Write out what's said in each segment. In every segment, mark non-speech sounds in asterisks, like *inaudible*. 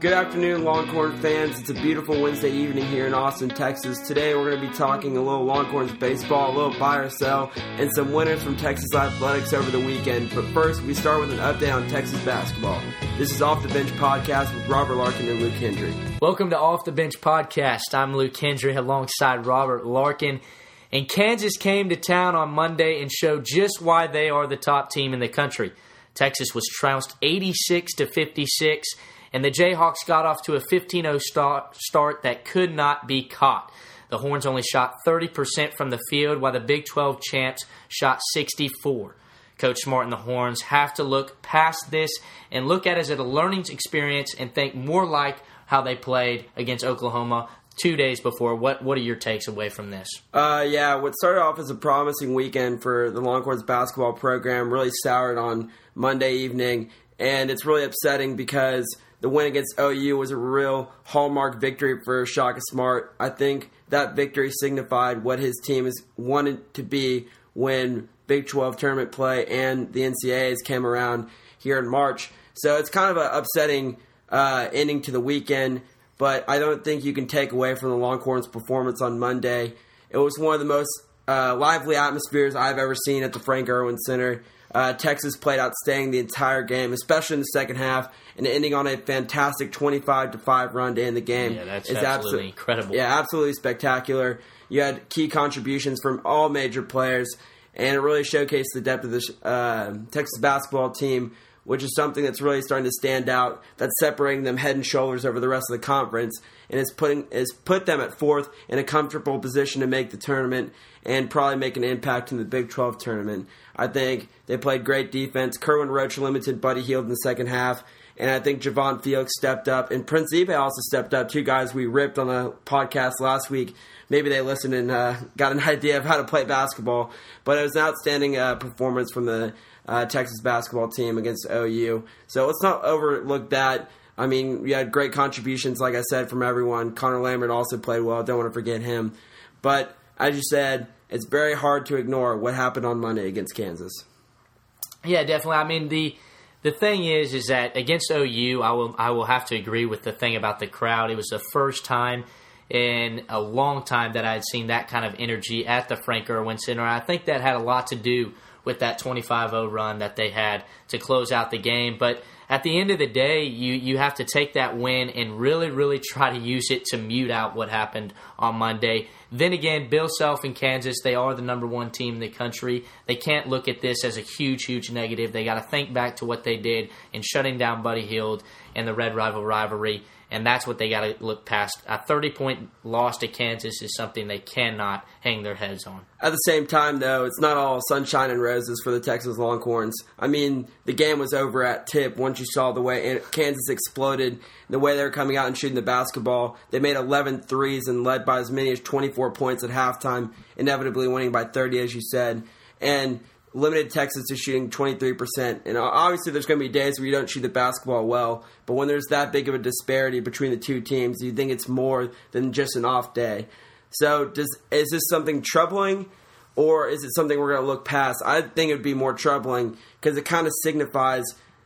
Good afternoon, Longhorn fans. It's a beautiful Wednesday evening here in Austin, Texas. Today we're going to be talking a little Longhorns baseball, a little buy or sell, and some winners from Texas Athletics over the weekend. But first, we start with an update on Texas basketball. This is Off the Bench podcast with Robert Larkin and Luke Hendry. Welcome to Off the Bench podcast. I'm Luke Hendry alongside Robert Larkin. And Kansas came to town on Monday and showed just why they are the top team in the country. Texas was trounced 86 to 56 and the Jayhawks got off to a 15 0 start, that could not be caught. The Horns only shot 30% from the field, while the Big 12 champs shot 64. Coach Smart and the Horns have to look past this and look at it as a learning experience and think more like how they played against Oklahoma two days before. What what are your takes away from this? Uh, yeah, what started off as a promising weekend for the Longhorns basketball program really soured on Monday evening, and it's really upsetting because the win against OU was a real hallmark victory for Shaka Smart. I think that victory signified what his team has wanted to be when Big 12 tournament play and the NCAAs came around here in March. So it's kind of an upsetting uh, ending to the weekend, but I don't think you can take away from the Longhorns' performance on Monday. It was one of the most uh, lively atmospheres I've ever seen at the Frank Erwin Center. Uh, Texas played outstanding the entire game, especially in the second half, and ending on a fantastic 25 to 5 run to end the game. Yeah, that's absolutely abso- incredible. Yeah, absolutely spectacular. You had key contributions from all major players, and it really showcased the depth of the uh, Texas basketball team, which is something that's really starting to stand out. That's separating them head and shoulders over the rest of the conference, and it's putting is put them at fourth in a comfortable position to make the tournament and probably make an impact in the Big 12 tournament. I think they played great defense. Kerwin Roach limited Buddy Hield in the second half. And I think Javan Felix stepped up. And Prince Ibeh also stepped up. Two guys we ripped on the podcast last week. Maybe they listened and uh, got an *laughs* idea of how to play basketball. But it was an outstanding uh, performance from the uh, Texas basketball team against OU. So let's not overlook that. I mean, we had great contributions, like I said, from everyone. Connor Lammert also played well. Don't want to forget him. But as you said, it's very hard to ignore what happened on Monday against Kansas. Yeah, definitely. I mean the the thing is, is that against OU, I will I will have to agree with the thing about the crowd. It was the first time in a long time that I had seen that kind of energy at the Frank Erwin Center. I think that had a lot to do with that 25-0 run that they had to close out the game. But at the end of the day, you you have to take that win and really, really try to use it to mute out what happened on Monday. Then again, Bill Self in Kansas, they are the number one team in the country. They can't look at this as a huge, huge negative. They got to think back to what they did in shutting down Buddy Hield and the Red River rivalry and that's what they got to look past. A 30 point loss to Kansas is something they cannot hang their heads on. At the same time, though, it's not all sunshine and roses for the Texas Longhorns. I mean, the game was over at tip once you saw the way Kansas exploded, the way they were coming out and shooting the basketball. They made 11 threes and led by as many as 24 points at halftime, inevitably winning by 30, as you said. And limited Texas to shooting 23%. And obviously, there's going to be days where you don't shoot the basketball well, but when there's that big of a disparity between the two teams, you think it's more than just an off day. So, does is this something troubling, or is it something we're going to look past? I think it would be more troubling because it kind of signifies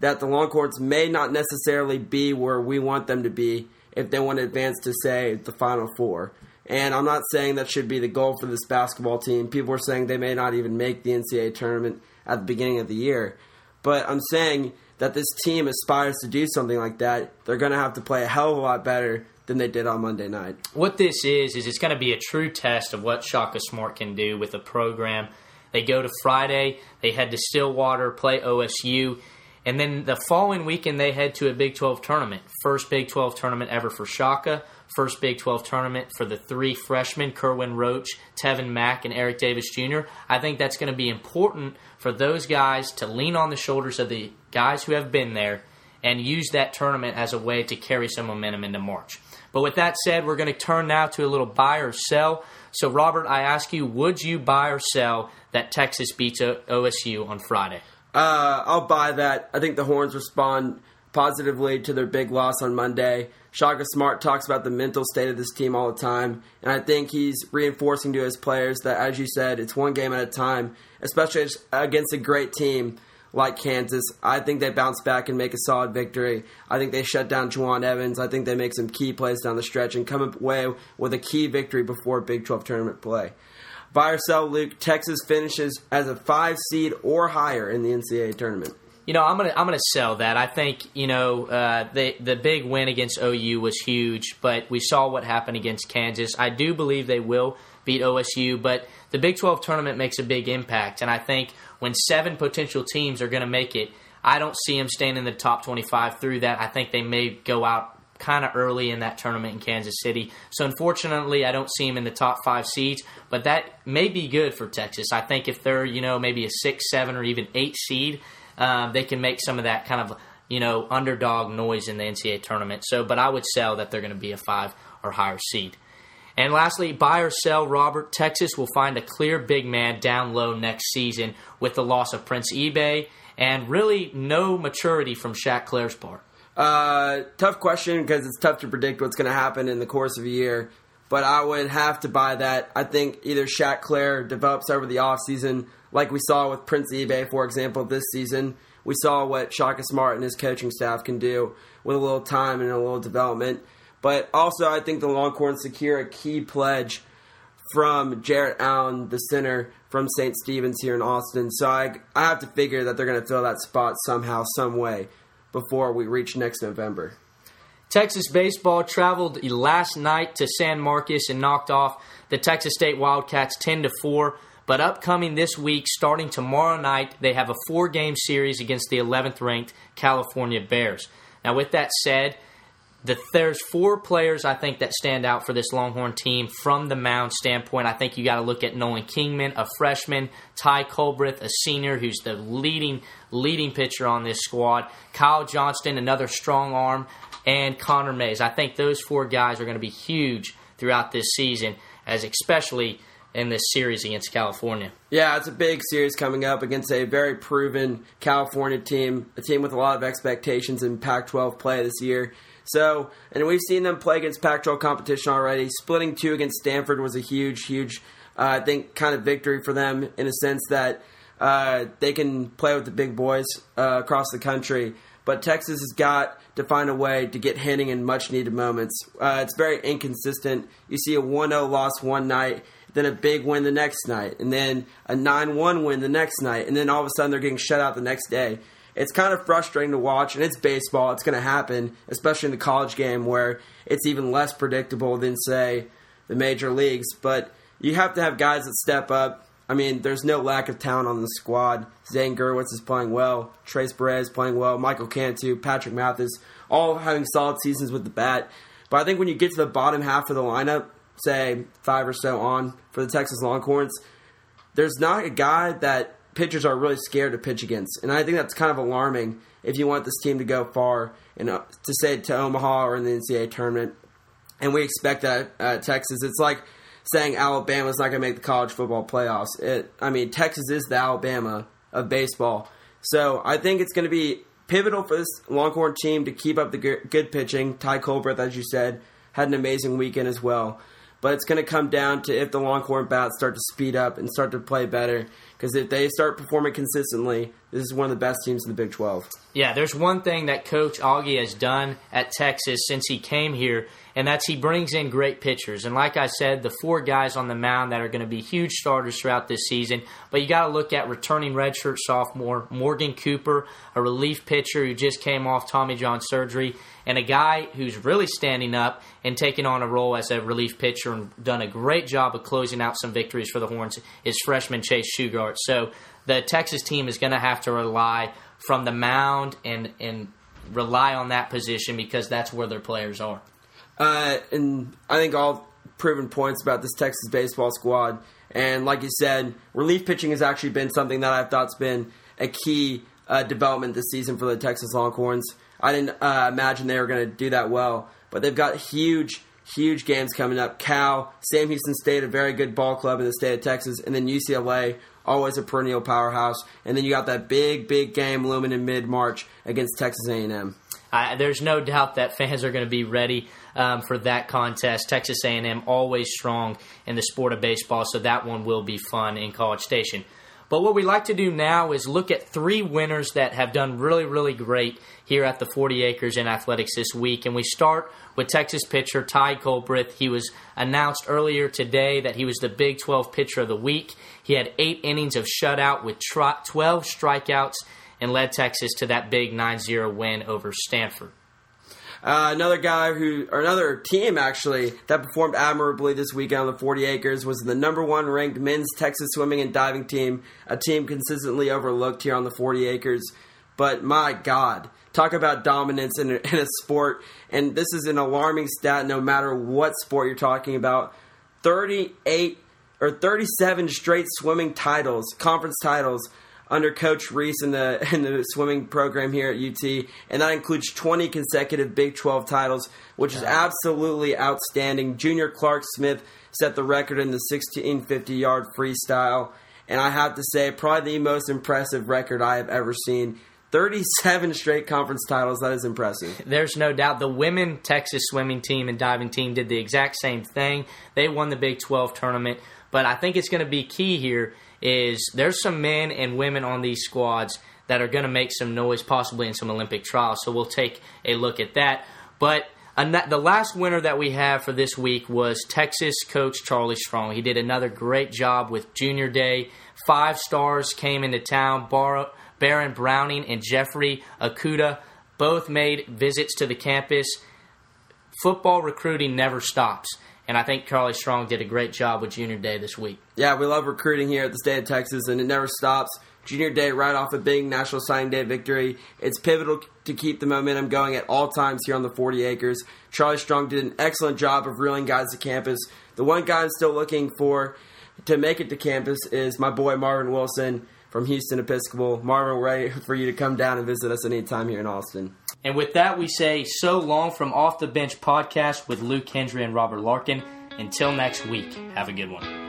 that the Longhorns may not necessarily be where we want them to be if they want to advance to, say, the Final Four. And I'm not saying that should be the goal for this basketball team. People were saying they may not even make the NCAA tournament at the beginning of the year. But I'm saying that this team aspires to do something like that. They're going to have to play a hell of a lot better than they did on Monday night. What this is, is it's going to be a true test of what Shaka Smart can do with a program. They go to Friday, they head to Stillwater, play OSU. And then the following weekend, they head to a Big 12 tournament. First Big 12 tournament ever for Shaka first Big 12 tournament for the three freshmen, Kerwin Roach, Tevin Mack, and Eric Davis Jr. I think that's going to be important for those guys to lean on the shoulders of the guys who have been there and use that tournament as a way to carry some momentum into March. But with that said, we're going to turn now to a little buy or sell. So, Robert, I ask you, would you buy or sell that Texas beats OSU on Friday? Uh, I'll buy that. I think the Horns respond positively to their big loss on Monday. Shaka Smart talks about the mental state of this team all the time, and I think he's reinforcing to his players that, as you said, it's one game at a time, especially against a great team like Kansas. I think they bounce back and make a solid victory. I think they shut down Jawun Evans. I think they make some key plays down the stretch and come away with a key victory before Big 12 tournament play. Buy or sell, Luke. Texas finishes as a five seed or higher in the NCAA tournament. You know, I'm gonna I'm gonna sell that. I think you know uh, the the big win against OU was huge, but we saw what happened against Kansas. I do believe they will beat OSU, but the Big 12 tournament makes a big impact, and I think when seven potential teams are going to make it, I don't see them staying in the top 25 through that. I think they may go out kind of early in that tournament in Kansas City. So unfortunately, I don't see him in the top five seeds, but that may be good for Texas. I think if they're you know maybe a six, seven, or even eight seed um, they can make some of that kind of you know underdog noise in the NCAA tournament. So, but I would sell that they're going to be a five or higher seed. And lastly, buy or sell Robert. Texas will find a clear big man down low next season with the loss of Prince Ibeh and really no maturity from Shaq Cleare's part. Uh, tough question because it's tough to predict what's going to happen in the course of a year. But I would have to buy that. I think either Shaq Cleare develops over the offseason like we saw with Prince Ibeh, for example, this season. We saw what Shaka Smart and his coaching staff can do with a little time and a little development. But also, I think the Longhorns secure a key pledge from Jarrett Allen, the center from St. Stephen's here in Austin. So I, I have to figure that they're going to fill that spot somehow, some way, before we reach next November. Texas baseball traveled last night to San Marcos and knocked off the Texas State Wildcats 10 to 4. But upcoming this week, starting tomorrow night, they have a four game series against the 11th ranked California Bears. Now, with that said, the, there's four players I think that stand out for this Longhorn team from the mound standpoint. I think you got to look at Nolan Kingham, a freshman, Ty Culbreth, a senior who's the leading leading pitcher on this squad, Kyle Johnston, another strong arm, and Connor Mayes. I think those four guys are going to be huge throughout this season, as especially in this series against California. Yeah, it's a big series coming up against a very proven California team, a team with a lot of expectations in Pac 12 play this year. So, and we've seen them play against Pac 12 competition already. Splitting two against Stanford was a huge, huge, uh, I think, kind of victory for them in a sense that uh, they can play with the big boys uh, across the country. But Texas has got to find a way to get hitting in much needed moments. Uh, it's very inconsistent. You see a 1 0 loss one night, then a big win the next night, and then a 9 1 win the next night, and then all of a sudden they're getting shut out the next day. It's kind of frustrating to watch, and it's baseball. It's going to happen, especially in the college game where it's even less predictable than, say, the major leagues. But you have to have guys that step up. I mean, there's no lack of talent on the squad. Zane Gurwitz is playing well. Trace Perez is playing well. Michael Cantu, Patrick Mathis, all having solid seasons with the bat. But I think when you get to the bottom half of the lineup, say five or so on for the Texas Longhorns, there's not a guy that pitchers are really scared to pitch against, and I think that's kind of alarming if you want this team to go far and uh, to say to Omaha or in the NCAA tournament. And we expect that at Texas. It's like saying Alabama's not going to make the college football playoffs. It, I mean, Texas is the Alabama of baseball, so I think it's going to be pivotal for this Longhorn team to keep up the good pitching. Ty Culbreth, as you said, had an amazing weekend as well but it's going to come down to if the Longhorn bats start to speed up and start to play better. Because if they start performing consistently, this is one of the best teams in the Big 12. Yeah, there's one thing that Coach Augie has done at Texas since he came here, and that's he brings in great pitchers. And like I said, the four guys on the mound that are going to be huge starters throughout this season. But you got to look at returning redshirt sophomore Morgan Cooper, a relief pitcher who just came off Tommy John surgery, and a guy who's really standing up and taking on a role as a relief pitcher and done a great job of closing out some victories for the Horns is freshman Chase So the Texas team is going to have to rely from the mound and and rely on that position because that's where their players are. Uh, and I think all proven points about this Texas baseball squad. And like you said, relief pitching has actually been something that I thought's been a key uh, development this season for the Texas Longhorns. I didn't uh, imagine they were going to do that well, but they've got huge, huge games coming up. Cal, Sam Houston State, a very good ball club in the state of Texas, and then UCLA, always a perennial powerhouse. And then you got that big, big game looming in mid March against Texas A&M. There's no doubt that fans are going to be ready um, for that contest. Texas A&M always strong in the sport of baseball, so that one will be fun in College Station. But what we like to do now is look at three winners that have done really, really great here at the 40 Acres in Athletics this week. And we start with Texas pitcher Ty Culbreth. He was announced earlier today that he was the Big 12 pitcher of the week. He had eight innings of shutout with 12 strikeouts and led Texas to that big 9 0 win over Stanford. Uh, another guy who, or another team actually, that performed admirably this weekend on the 40 acres was the number one ranked men's Texas swimming and diving team, a team consistently overlooked here on the 40 acres. But my God, talk about dominance in a, in a sport. And this is an alarming stat no matter what sport you're talking about. 38 or 37 straight swimming titles, conference titles under Coach Reese in the *laughs* in the swimming program here at UT, and that includes 20 consecutive Big 12 titles, which is absolutely outstanding. Junior Clark Smith set the record in the 1650 yard freestyle, and I have to say, probably the most impressive record I have ever seen. 37 straight conference titles. That is impressive. There's no doubt. The women Texas swimming team and diving team did the exact same thing. They won the Big 12 tournament. But I think it's going to be key here is there's some men and women on these squads that are going to make some noise, possibly in some Olympic trials. So we'll take a look at that. But the last winner that we have for this week was Texas coach Charlie Strong. He did another great job with Junior Day. Five stars came into town. Baron Browning and Jeffrey Okudah both made visits to the campus. Football recruiting never stops. And I think Charlie Strong did a great job with Junior Day this week. Yeah, we love recruiting here at the state of Texas, and it never stops. Junior Day right off a big National Signing Day victory. It's pivotal to keep the momentum going at all times here on the 40 acres. Charlie Strong did an excellent job of reeling guys to campus. The one guy I'm still looking for to make it to campus is my boy Marvin Wilson from Houston Episcopal. Marvin, ready for you to come down and visit us anytime here in Austin. And with that, we say so long from Off the Bench podcast with Luke Hendry and Robert Larkin. Until next week, have a good one.